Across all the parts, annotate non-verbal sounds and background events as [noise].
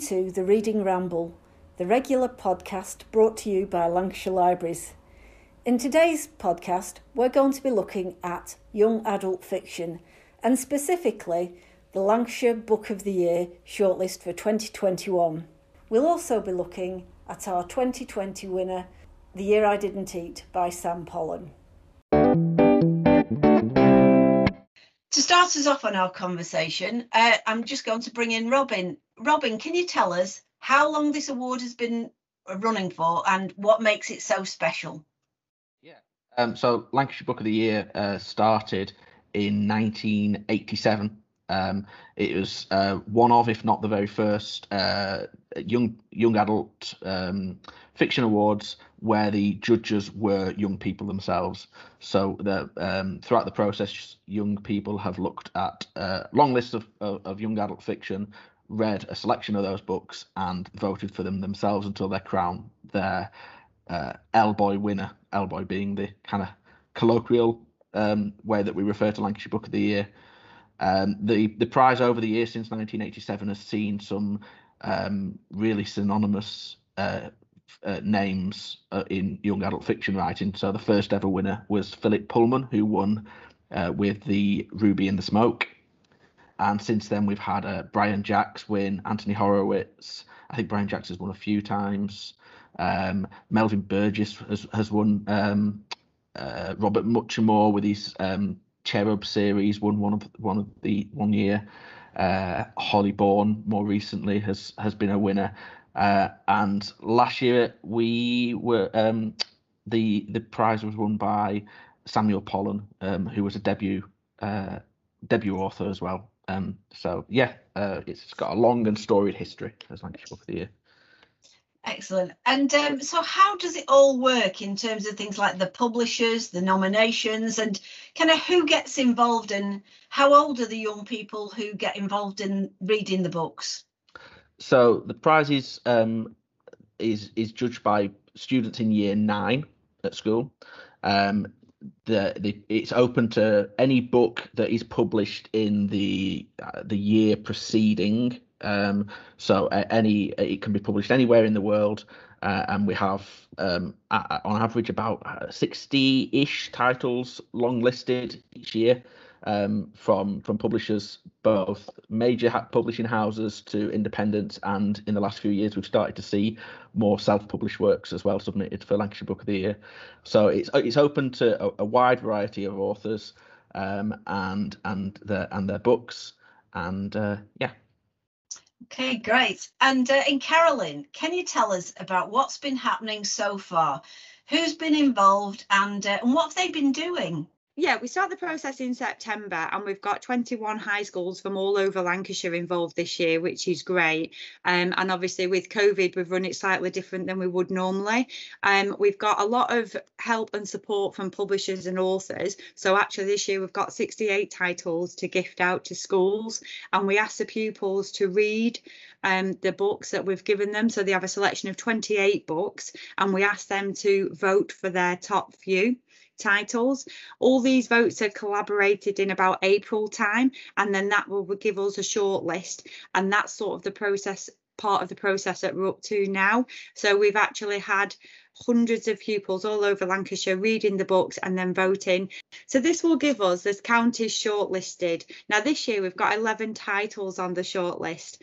to The Reading Ramble, the regular podcast brought to you by Lancashire Libraries. In today's podcast, we're going to be looking at young adult fiction and specifically the Lancashire Book of the Year shortlist for 2021. We'll also be looking at our 2020 winner, The Year I Didn't Eat by Sam Pollen. To start us off on our conversation, uh, I'm just going to bring in Robin. Robin, can you tell us how long this award has been running for and what makes it so special? Yeah. Um, so Lancashire Book of the Year uh, started in 1987. Um, it was uh, one of, if not the very first, uh, young young adult um, fiction awards where the judges were young people themselves. So the, um, throughout the process, young people have looked at a long lists of, of, of young adult fiction, read a selection of those books, and voted for them themselves until they crown their uh, L-Boy winner. L-Boy being the kind of colloquial um, way that we refer to Lancashire Book of the Year. Um, the the prize over the years since 1987 has seen some um, really synonymous uh, uh, names uh, in young adult fiction writing. So the first ever winner was Philip Pullman, who won uh, with the Ruby in the Smoke. And since then, we've had uh, Brian Jacques win, Anthony Horowitz. I think Brian Jacques has won a few times. Um, Melvin Burgess has, has won. Um, uh, Robert Muchamore with his um, Cherub series won one of one of the one year. Uh, Holly Bourne more recently has has been a winner, uh, and last year we were um, the the prize was won by Samuel Pollen, um, who was a debut uh, debut author as well. Um, so yeah, uh, it's got a long and storied history as Lancashire Book of the Year. Excellent. And um, so, how does it all work in terms of things like the publishers, the nominations, and kind of who gets involved and how old are the young people who get involved in reading the books? So the prize is um, is is judged by students in year nine at school. Um, the, the it's open to any book that is published in the uh, the year preceding. Um, so uh, any it can be published anywhere in the world, uh, and we have um, on average about 60-ish titles long listed each year um, from from publishers, both major publishing houses to independents, and in the last few years we've started to see more self-published works as well submitted for Lancashire Book of the Year. So it's it's open to a, a wide variety of authors um, and and their and their books, and uh, yeah, Okay, great. And uh, in Carolyn, can you tell us about what's been happening so far? Who's been involved and, uh, and what have they been doing? Yeah, we start the process in September and we've got 21 high schools from all over Lancashire involved this year, which is great. Um, and obviously with COVID, we've run it slightly different than we would normally. Um, we've got a lot of help and support from publishers and authors. So actually this year we've got 68 titles to gift out to schools and we ask the pupils to read um, the books that we've given them. So they have a selection of 28 books and we ask them to vote for their top few titles. All these votes are collaborated in about April time, and then that will give us a short list. And that's sort of the process, part of the process that we're up to now. So we've actually had hundreds of pupils all over Lancashire reading the books and then voting. So this will give us this counties shortlisted. Now this year we've got 11 titles on the shortlist.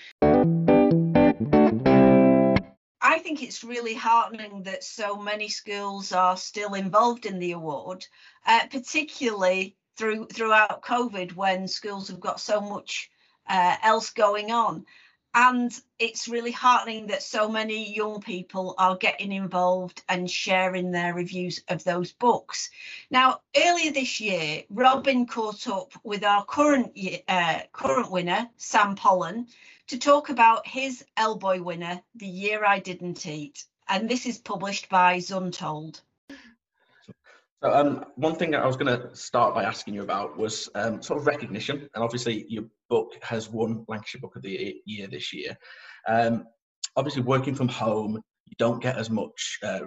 I think it's really heartening that so many schools are still involved in the award, uh, particularly through throughout COVID when schools have got so much uh, else going on. And it's really heartening that so many young people are getting involved and sharing their reviews of those books. Now, earlier this year, Robin caught up with our current uh, current winner, Sam Pollen, to talk about his L-Boy winner, The Year I Didn't Eat. And this is published by Zuntold. So, um, one thing that I was going to start by asking you about was um, sort of recognition, and obviously your book has won Lancashire Book of the Year this year. Um, obviously, working from home, you don't get as much uh,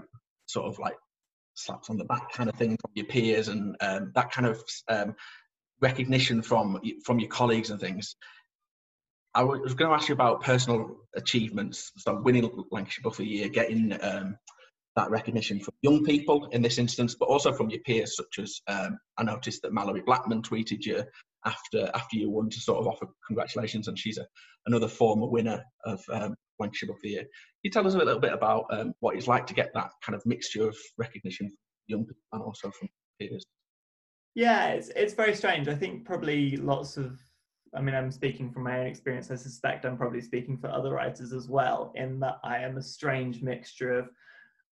sort of like slaps on the back kind of thing from your peers and um, that kind of um, recognition from from your colleagues and things I was going to ask you about personal achievements. So winning Lancashire of Year, getting um, that recognition from young people in this instance, but also from your peers, such as um, I noticed that Malorie Blackman tweeted you after after you won to sort of offer congratulations, and she's a, another former winner of um, Lancashire the Year. Can you tell us a little bit about um, what it's like to get that kind of mixture of recognition from young people and also from peers? Yeah, it's it's very strange. I think probably lots of I mean, I'm speaking from my own experience. I suspect I'm probably speaking for other writers as well, in that I am a strange mixture of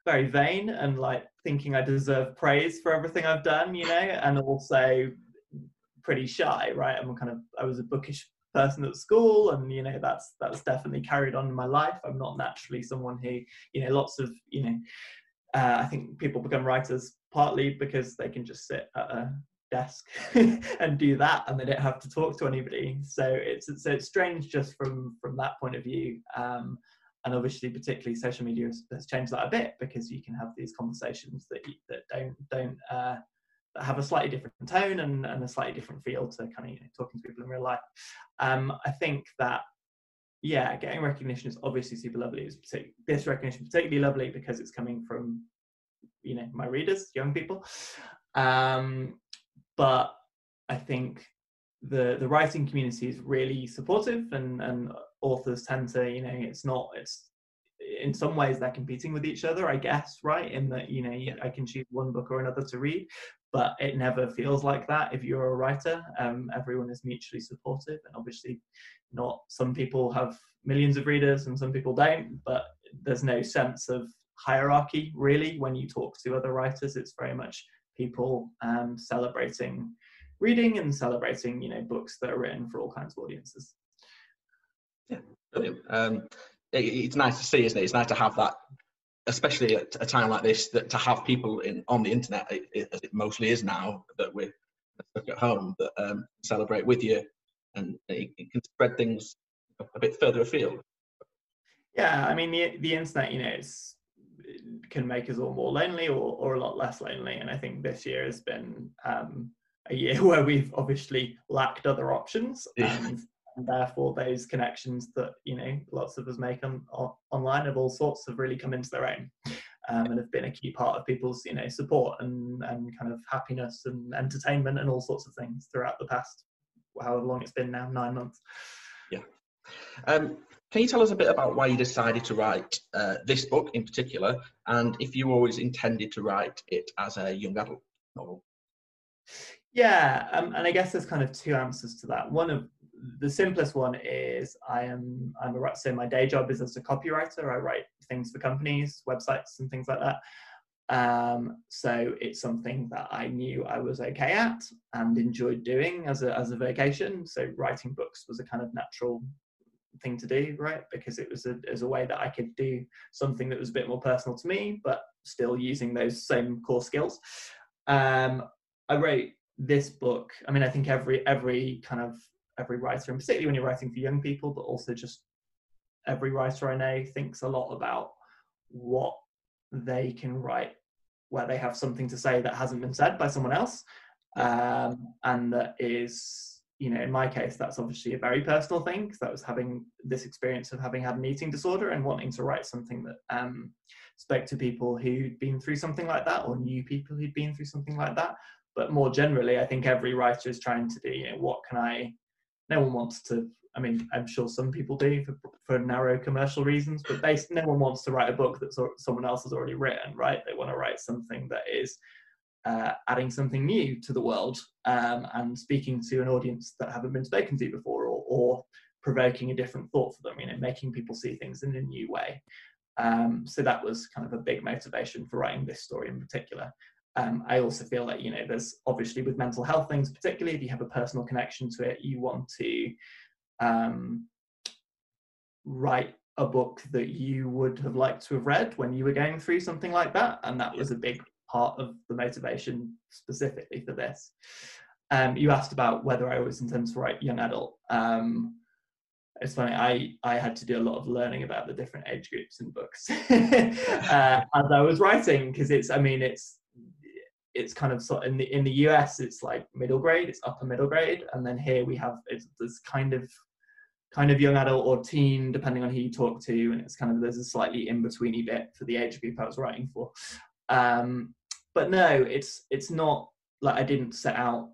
very vain and like thinking I deserve praise for everything I've done, you know, and also pretty shy, right? I'm kind of I was a bookish person at school, and you know that's that's definitely carried on in my life. I'm not naturally someone who, you know, lots of you know, uh, I think people become writers partly because they can just sit at a desk [laughs] and do that and they don't have to talk to anybody so it's so it's strange just from from that point of view um, and obviously particularly social media has, has, changed that a bit because you can have these conversations that that don't don't uh, that have a slightly different tone and, and a slightly different feel to kind of you know, talking to people in real life. Um, I think that yeah, getting recognition is obviously super lovely. It's this recognition particularly lovely because it's coming from you know my readers, young people. Um, but I think the the writing community is really supportive and and authors tend to you know it's not it's in some ways they're competing with each other i guess right? In that you know i can choose one book or another to read but it never feels like that if you're a writer. Um, everyone is mutually supportive and obviously not some people have millions of readers and some people don't but there's no sense of hierarchy really when you talk to other writers. It's very much people um, celebrating reading and celebrating you know books that are written for all kinds of audiences yeah, brilliant. Um, it, it's nice to see, isn't it? It's nice to have that, especially at a time like this, that to have people in on the internet, it, it, as it mostly is now, that we're stuck at home, that um, celebrate with you, and it, it, can spread things a bit further afield. Yeah, I mean the the internet, you know, it's can make us all more lonely or, or a lot less lonely. And I think this year has been um, a year [laughs] where we've obviously lacked other options. And and therefore those connections that you know lots of us make on, on online of all sorts have really come into their own um, and have been a key part of people's you know support and and kind of happiness and entertainment and all sorts of things throughout the past however long it's been now nine months yeah um, can you tell us a bit about why you decided to write uh, this book in particular and if you always intended to write it as a young adult novel yeah um, and i guess there's kind of two answers to that one of the simplest one is I am I'm a so my day job is as a copywriter. I write things for companies, websites, and things like that. Um, so it's something that I knew I was okay at and enjoyed doing as a as a vocation. So writing books was a kind of natural thing to do, right? Because it was a, as a way that I could do something that was a bit more personal to me, but still using those same core skills. Um, I wrote this book. I mean, I think every every kind of every writer, and particularly when you're writing for young people, but also just every writer I know thinks a lot about what they can write where they have something to say that hasn't been said by someone else. Um, and that is, you know, in my case, that's obviously a very personal thing because that was having this experience of having had an eating disorder and wanting to write something that um, spoke to people who'd been through something like that or knew people who'd been through something like that. But more generally, I think every writer is trying to do, you know, what can I no one wants to I mean, I'm sure some people do for, for narrow commercial reasons, but they, no one wants to write a book that someone else has already written, right? They want to write something that is uh, adding something new to the world um, and speaking to an audience that haven't been spoken to before, or, or, provoking a different thought for them. You know, making people see things in a new way. Um, so that was kind of a big motivation for writing this story in particular. Um, I also feel that you know there's obviously with mental health things, particularly if you have a personal connection to it, you want to um, write a book that you would have liked to have read when you were going through something like that, and that was a big part of the motivation specifically for this. Um, you asked about whether I was intended to write young adult. Um, it's funny i i had to do a lot of learning about the different age groups in books [laughs] uh, as i was writing because it's i mean it's it's kind of sort in the in the US it's like middle grade, it's upper middle grade, and then here we have it's this kind of kind of young adult or teen, depending on who you talk to, and it's kind of there's a slightly in betweeny bit for the age group I was writing for. Um, but no, it's it's not like I didn't set out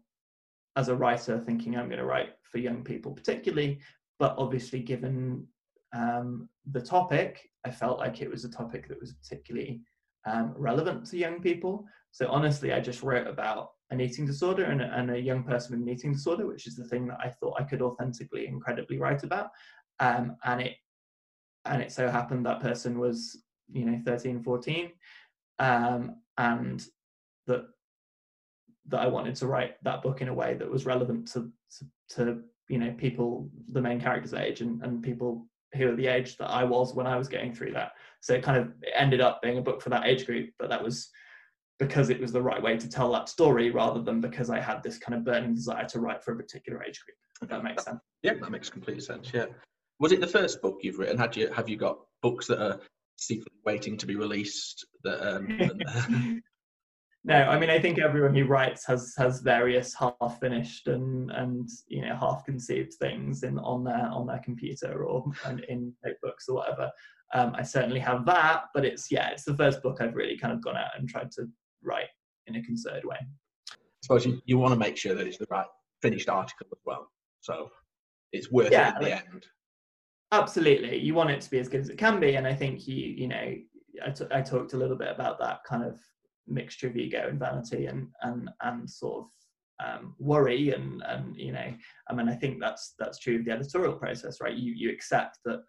as a writer thinking I'm going to write for young people particularly, but obviously given um, the topic, I felt like it was a topic that was particularly um, relevant to young people. So honestly, I just wrote about an eating disorder and a, and a, young person with an eating disorder, which is the thing that I thought I could authentically, incredibly write about. Um, and it and it so happened that person was, you know, 13, 14, um, and that that I wanted to write that book in a way that was relevant to to, to you know people the main character's age and, and people who are the age that I was when I was going through that. So it kind of ended up being a book for that age group, but that was because it was the right way to tell that story rather than because I had this kind of burning desire to write for a particular age group. If that makes sense. Yeah, that makes complete sense. Yeah. Was it the first book you've written? Had you have you got books that are secretly waiting to be released? That um, [laughs] no, I mean I think everyone who writes has has various half finished and and you know half conceived things in on their on their computer or in notebooks or whatever. Um, I certainly have that, but it's yeah, it's the first book I've really kind of gone out and tried to write in a concerted way. I suppose you, you want to make sure that it's the right finished article as well. So it's worth yeah, it at the end. Absolutely. You want it to be as good as it can be. And I think you, you know, I, t- I talked a little bit about that kind of mixture of ego and vanity and, and, and sort of um, worry and and you know I mean I think that's that's true of the editorial process right you you accept that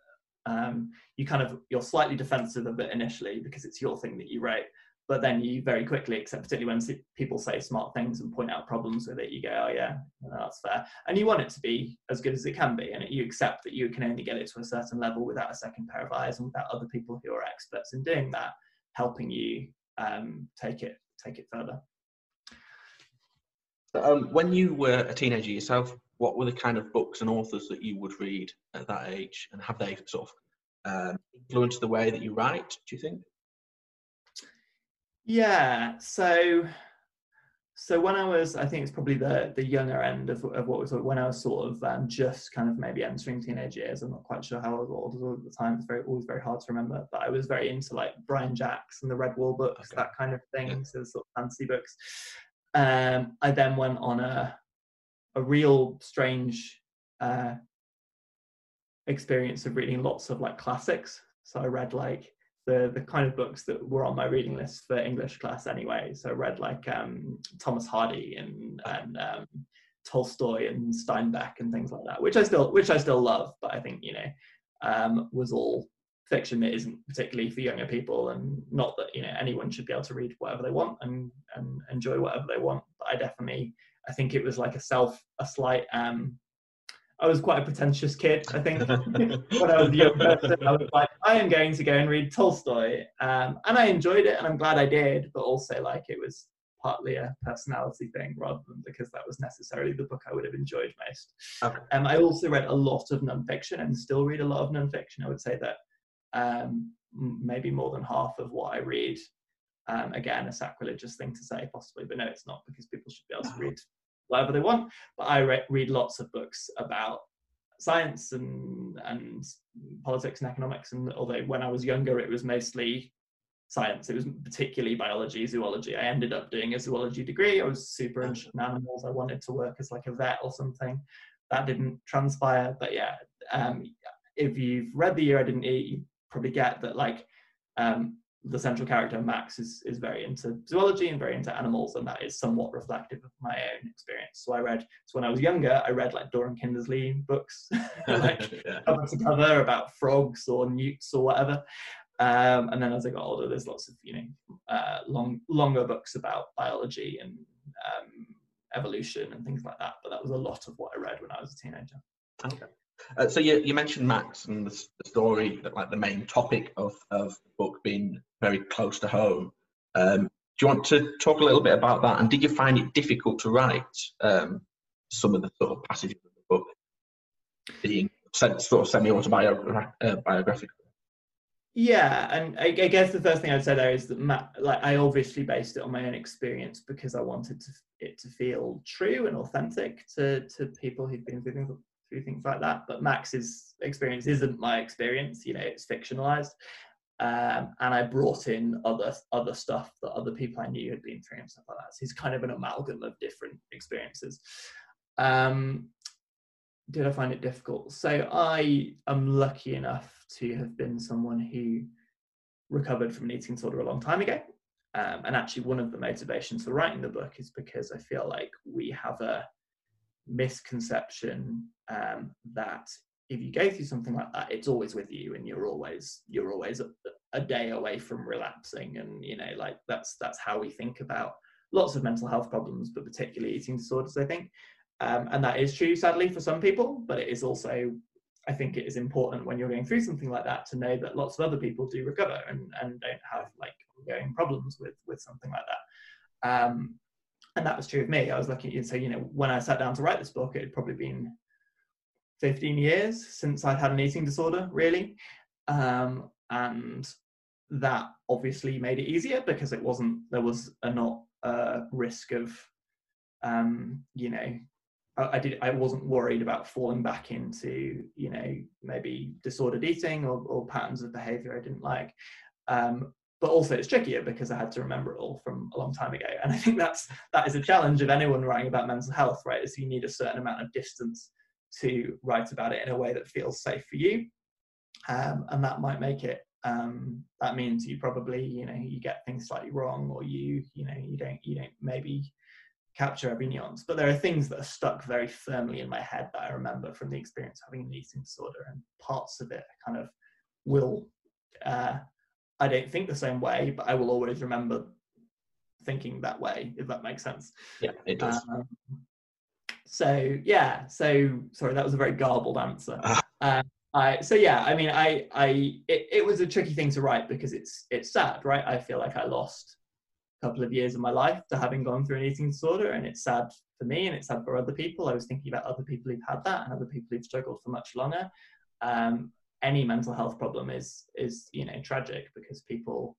um, you kind of you're slightly defensive of it initially because it's your thing that you wrote but then you very quickly accept, particularly when people say smart things and point out problems with it, you go, oh yeah, that's fair. And you want it to be as good as it can be, and you accept that you can only get it to a certain level without a second pair of eyes and without other people who are experts in doing that, helping you um, take it take it further. Um, when you were a teenager yourself, what were the kind of books and authors that you would read at that age, and have they sort of um, influenced the way that you write? Do you think? Yeah. So, so when I was, I think it's probably the the younger end of, of what was when I was sort of um, just kind of maybe entering teenage years. I'm not quite sure how old I was at the time. It's very always very hard to remember. But I was very into like Brian Jacques and the Redwall books, okay. that kind of thing. Yeah. So sort of fancy books. Um, I then went on a a real strange uh, experience of reading lots of like classics. So I read like the the kind of books that were on my reading list for English class anyway. So I read like um, Thomas Hardy and and um, Tolstoy and Steinbeck and things like that, which I still which I still love, but I think you know um, was all fiction that isn't particularly for younger people, and not that you know anyone should be able to read whatever they want and and enjoy whatever they want. But I definitely I think it was like a self a slight um, I was quite a pretentious kid, I think. [laughs] when I was a young person, I was like, I am going to go and read Tolstoy. Um, and I enjoyed it, and I'm glad I did, but also, like, it was partly a personality thing rather than because that was necessarily the book I would have enjoyed most. Okay. Um, I also read a lot of nonfiction and still read a lot of nonfiction. I would say that um, maybe more than half of what I read, um, again, a sacrilegious thing to say, possibly, but no, it's not because people should be able to read whatever they want. But I re- read lots of books about science and and politics and economics. And although when I was younger, it was mostly science. It was particularly biology, zoology. I ended up doing a zoology degree. I was super interested in animals. I wanted to work as like a vet or something. That didn't transpire. But yeah, um, if you've read The Year I Didn't Eat, you probably get that like um, the central character Max is is very into zoology and very into animals, and that is somewhat reflective of my own experience. So I read. So when I was younger, I read like Dorling Kindersley books, [laughs] like [laughs] yeah. cover to cover about frogs or newts or whatever. Um, and then as I got older, there's lots of you know uh, long longer books about biology and um, evolution and things like that. But that was a lot of what I read when I was a teenager. Okay. Uh, so you, you mentioned Max and the, the, story, like the main topic of, of the book being very close to home. Um, do you want to talk a little bit about that? And did you find it difficult to write um, some of the sort of passages of the book being sort of semi-autobiographical? Yeah, and I, I, guess the first thing I'd say there is that Matt, like I obviously based it on my own experience because I wanted to, it to feel true and authentic to to people who've been through through things like that. But Max's experience isn't my experience. You know, it's fictionalized, um, and I brought in other other stuff that other people I knew had been through and stuff like that. So he's kind of an amalgam of different experiences. Um, did I find it difficult? So I am lucky enough to have been someone who recovered from an eating disorder a long time ago. Um, and actually, one of the motivations for writing the book is because I feel like we have a misconception um, that if you go through something like that, it's always with you, and you're always you're always a, a day away from relapsing, and you know, like that's that's how we think about lots of mental health problems, but particularly eating disorders. I think, um, and that is true, sadly, for some people, but it is also I think it is important when you're going through something like that to know that lots of other people do recover and, and don't have like ongoing problems with with something like that. Um, and that was true of me. I was lucky. So you know, when I sat down to write this book, it had probably been 15 years since I'd had an eating disorder, really, um, and that obviously made it easier because it wasn't there was a not uh, risk of um, you know I, did I wasn't worried about falling back into you know maybe disordered eating or, or patterns of behavior I didn't like. Um, but also it's trickier because I had to remember it all from a long time ago. And I think that's that is a challenge of anyone writing about mental health, right? Is you need a certain amount of distance to write about it in a way that feels safe for you. Um, and that might make it um, that means you probably you know you get things slightly wrong or you you know you don't you don't maybe capture every nuance. But there are things that are stuck very firmly in my head that I remember from the experience of having an eating disorder, and parts of it kind of will. Uh, I don't think the same way, but I will always remember thinking that way, if that makes sense. Yeah, it does. Um, so yeah, so sorry, that was a very garbled answer. um, I, so yeah, I mean, I, I, it, it was a tricky thing to write because it's, it's sad, right? I feel like I lost a couple of years of my life to having gone through an eating disorder and it's sad for me and it's sad for other people i was thinking about other people who've had that and other people who've struggled for much longer um, any mental health problem is is you know tragic because people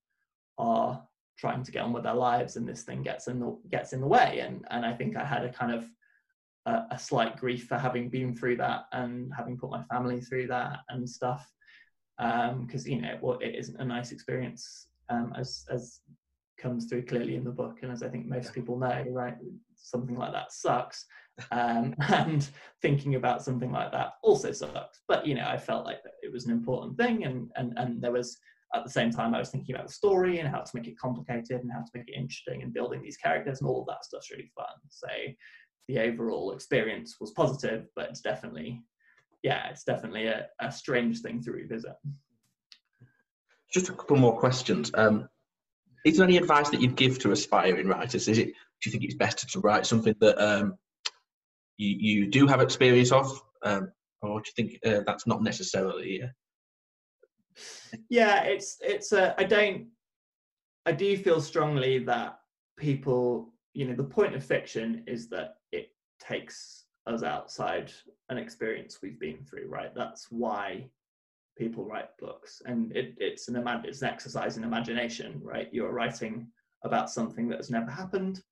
are trying to get on with their lives and this thing gets in the gets in the way. And and i think i had a kind of a, a slight grief for having been through that and having put my family through that and stuff because um, you know well it isn't a nice experience um, as as comes through clearly in the book. And as i think most people know right something like that sucks um, [laughs] and thinking about something like that also sucks. But you know i felt like it was an important thing and and and there was at the same time i was thinking about the story and how to make it complicated and how to make it interesting and building these characters and all of that stuff's really fun. So the overall experience was positive but it's definitely yeah it's definitely a, a strange thing to revisit. Just a couple more questions. Um, is there any advice that you'd give to aspiring writers? Is it do you think it's better to write something that um, you you do have experience of, um, or do you think uh, that's not necessarily? Yeah, it's it's. Uh, I don't. I do feel strongly that people, you know, the point of fiction is that it takes us outside an experience we've been through, right? That's why people write books and it, it's an it's an exercise in imagination right you're writing about something that has never happened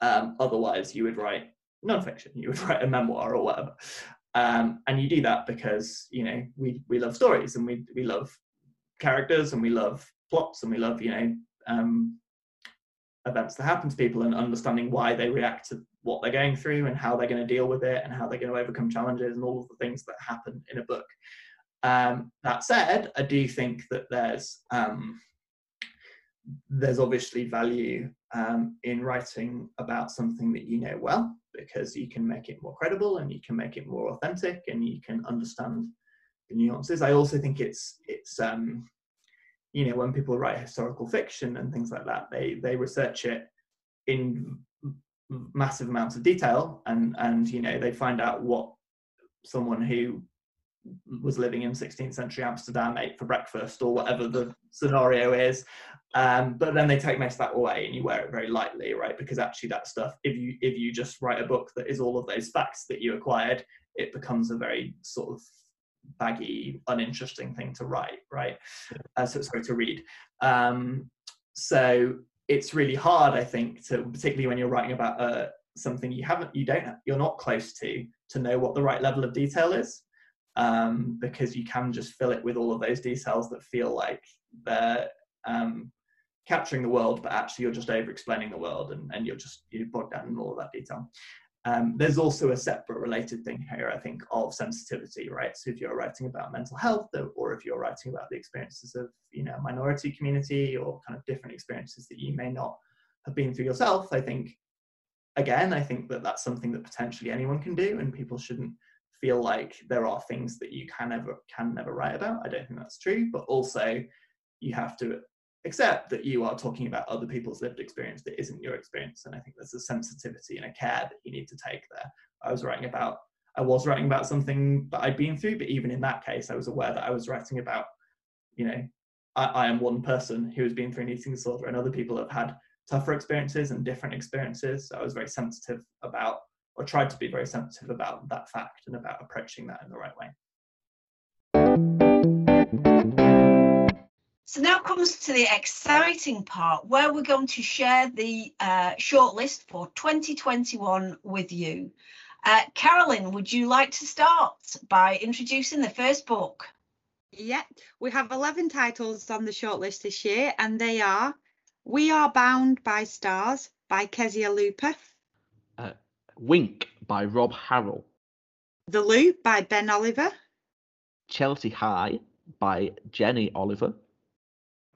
um, otherwise you would write nonfiction. You would [laughs] write a memoir or whatever. Um, and you do that because you know we we love stories and we we love characters and we love plots and we love you know um, events that happen to people and understanding why they react to what they're going through and how they're going to deal with it and how they're going to overcome challenges and all of the things that happen in a book. Um, that said, I do think that there's um, there's obviously value um, in writing about something that you know well because you can make it more credible and you can make it more authentic and you can understand the nuances. I also think it's it's um, you know when people write historical fiction and things like that, they they research it in massive amounts of detail and and you know they find out what someone who was living in 16th century Amsterdam ate for breakfast or whatever the scenario is. Um, but then they take most of that away and you wear it very lightly, right? Because actually that stuff, if you if you just write a book that is all of those facts that you acquired, it becomes a very sort of baggy, uninteresting thing to write, right? Uh, so sorry to read. Um, so it's really hard, I think, to particularly when you're writing about a something you haven't, you don't, you're not close to, to know what the right level of detail is, um, because you can just fill it with all of those details that feel like they're um, capturing the world, but actually you're just over explaining the world and, and you're just you're bogged down in all of that detail. Um, there's also a separate related thing here, I think, of sensitivity, right? So if you're writing about mental health, or if you're writing about the experiences of, you know, minority community or kind of different experiences that you may not have been through yourself, I think, again, I think that that's something that potentially anyone can do, and people shouldn't feel like there are things that you can never can never write about. I don't think that's true, but also you have to accept that you are talking about other people's lived experience that isn't your experience. And I think there's a sensitivity and a care that you need to take there. I was writing about, I was writing about something that I'd been through, but even in that case, I was aware that I was writing about, you know, I, I am one person who has been through an eating disorder and other people have had tougher experiences and different experiences. So I was very sensitive about, or tried to be very sensitive about that fact and about approaching that in the right way. So now comes to the exciting part where we're going to share the uh, shortlist for 2021 with you. Uh, Carolyn, would you like to start by introducing the first book? Yeah, we have 11 titles on the shortlist this year, and they are We Are Bound by Stars by Kesia Lupo, Wink by Rob Harrell, The Loop by Ben Oliver, Chelsea High by Jenny Oliver.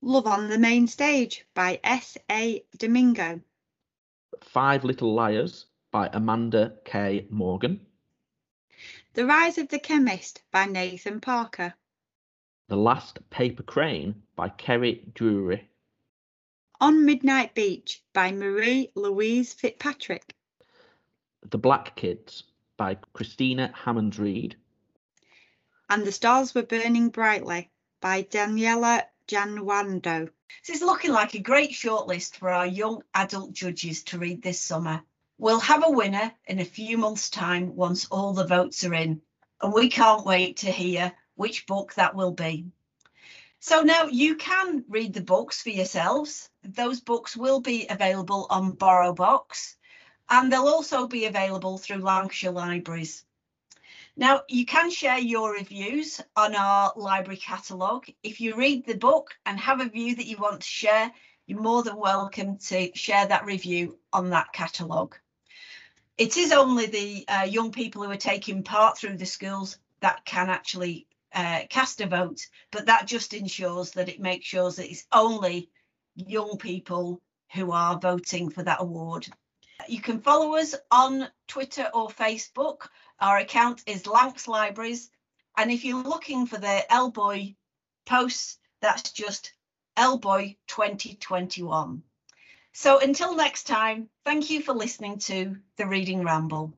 Love on the Main Stage by S.A. Domingo. Five Little Liars by Amanda K. Morgan. The Rise of the Chemist by Nathan Parker. The Last Paper Crane by Kerry Drewery. On Midnight Beach by Marie Louise Fitzpatrick. The Black Kids by Christina Hammond Reed. And The Stars Were Burning Brightly by Danielle Jawando. This is looking like a great shortlist for our young adult judges to read this summer. We'll have a winner in a few months' time once all the votes are in, and we can't wait to hear which book that will be. So now you can read the books for yourselves. Those books will be available on BorrowBox, and they'll also be available through Lancashire Libraries. Now, you can share your reviews on our library catalogue. If you read the book and have a view that you want to share, you're more than welcome to share that review on that catalogue. It is only the uh, young people who are taking part through the schools that can actually uh, cast a vote, but that just ensures that it makes sure that it's only young people who are voting for that award. You can follow us on Twitter or Facebook. Our account is Lancs Libraries. And if you're looking for the Elboy posts, that's just Elboy 2021. So until next time, thank you for listening to The Reading Ramble.